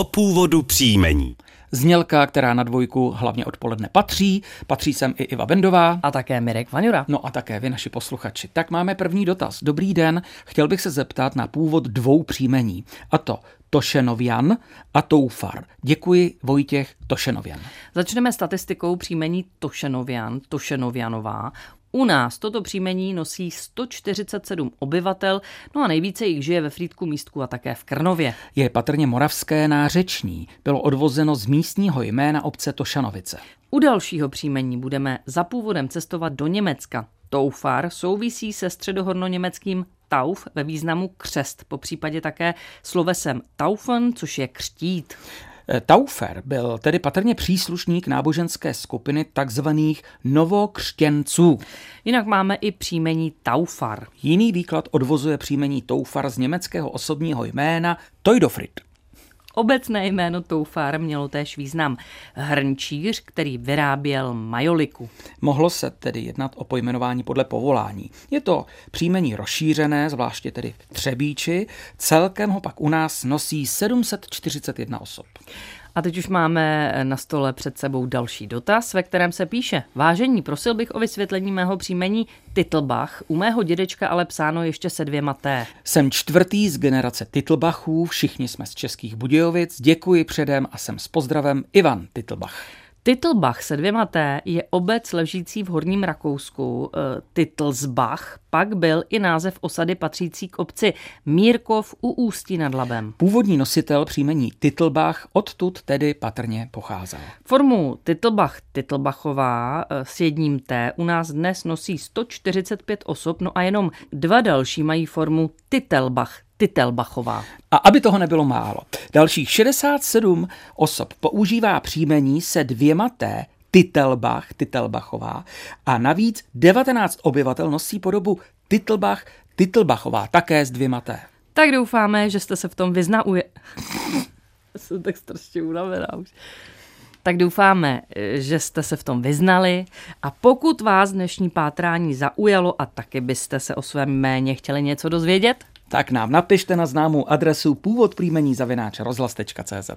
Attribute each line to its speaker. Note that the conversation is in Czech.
Speaker 1: o původu příjmení.
Speaker 2: Znělka, která na dvojku hlavně odpoledne patří. Patří sem i Iva Bendová.
Speaker 3: A také Mirek Vaňura.
Speaker 2: No a také vy, naši posluchači. Tak máme první dotaz. Dobrý den, chtěl bych se zeptat na původ dvou příjmení. A to Tošenovian a Toufar. Děkuji Vojtěch Tošenovian.
Speaker 3: Začneme statistikou příjmení Tošenovian, Tošenovianová. U nás toto příjmení nosí 147 obyvatel, no a nejvíce jich žije ve Frýdku místku a také v Krnově.
Speaker 2: Je patrně moravské nářeční. Bylo odvozeno z místního jména obce Tošanovice.
Speaker 3: U dalšího příjmení budeme za původem cestovat do Německa. Toufar souvisí se středohorno-německým Tauf ve významu křest, po případě také slovesem Taufen, což je křtít.
Speaker 2: Eh, Taufer byl tedy patrně příslušník náboženské skupiny takzvaných novokřtěnců.
Speaker 3: Jinak máme i příjmení Taufar.
Speaker 2: Jiný výklad odvozuje příjmení Toufar z německého osobního jména Teudofrid.
Speaker 3: Obecné jméno Toufar mělo též význam hrnčíř, který vyráběl majoliku.
Speaker 2: Mohlo se tedy jednat o pojmenování podle povolání. Je to příjmení rozšířené, zvláště tedy v Třebíči. Celkem ho pak u nás nosí 741 osob.
Speaker 3: A teď už máme na stole před sebou další dotaz, ve kterém se píše Vážení, prosil bych o vysvětlení mého příjmení Titlbach, u mého dědečka ale psáno ještě se dvěma T.
Speaker 2: Jsem čtvrtý z generace Titlbachů, všichni jsme z Českých Budějovic, děkuji předem a jsem s pozdravem Ivan Titlbach.
Speaker 3: Titlbach se dvěma T je obec ležící v Horním Rakousku, e, Titlsbach, pak byl i název osady patřící k obci Mírkov u Ústí nad Labem.
Speaker 2: Původní nositel příjmení Titlbach odtud tedy patrně pocházel.
Speaker 3: Formu Titlbach Titlbachová e, s jedním T u nás dnes nosí 145 osob, no a jenom dva další mají formu Titelbach Titelbachová.
Speaker 2: A aby toho nebylo málo, dalších 67 osob používá příjmení se dvěma T, Titelbach, Titelbachová, a navíc 19 obyvatel nosí podobu Titelbach, Titelbachová, také s dvěma T.
Speaker 3: Tak doufáme, že jste se v tom vyznauje. Jsem tak strašně unavená už. Tak doufáme, že jste se v tom vyznali a pokud vás dnešní pátrání zaujalo a taky byste se o svém jméně chtěli něco dozvědět,
Speaker 2: tak nám napište na známou adresu původ zavináč rozhlas.cz.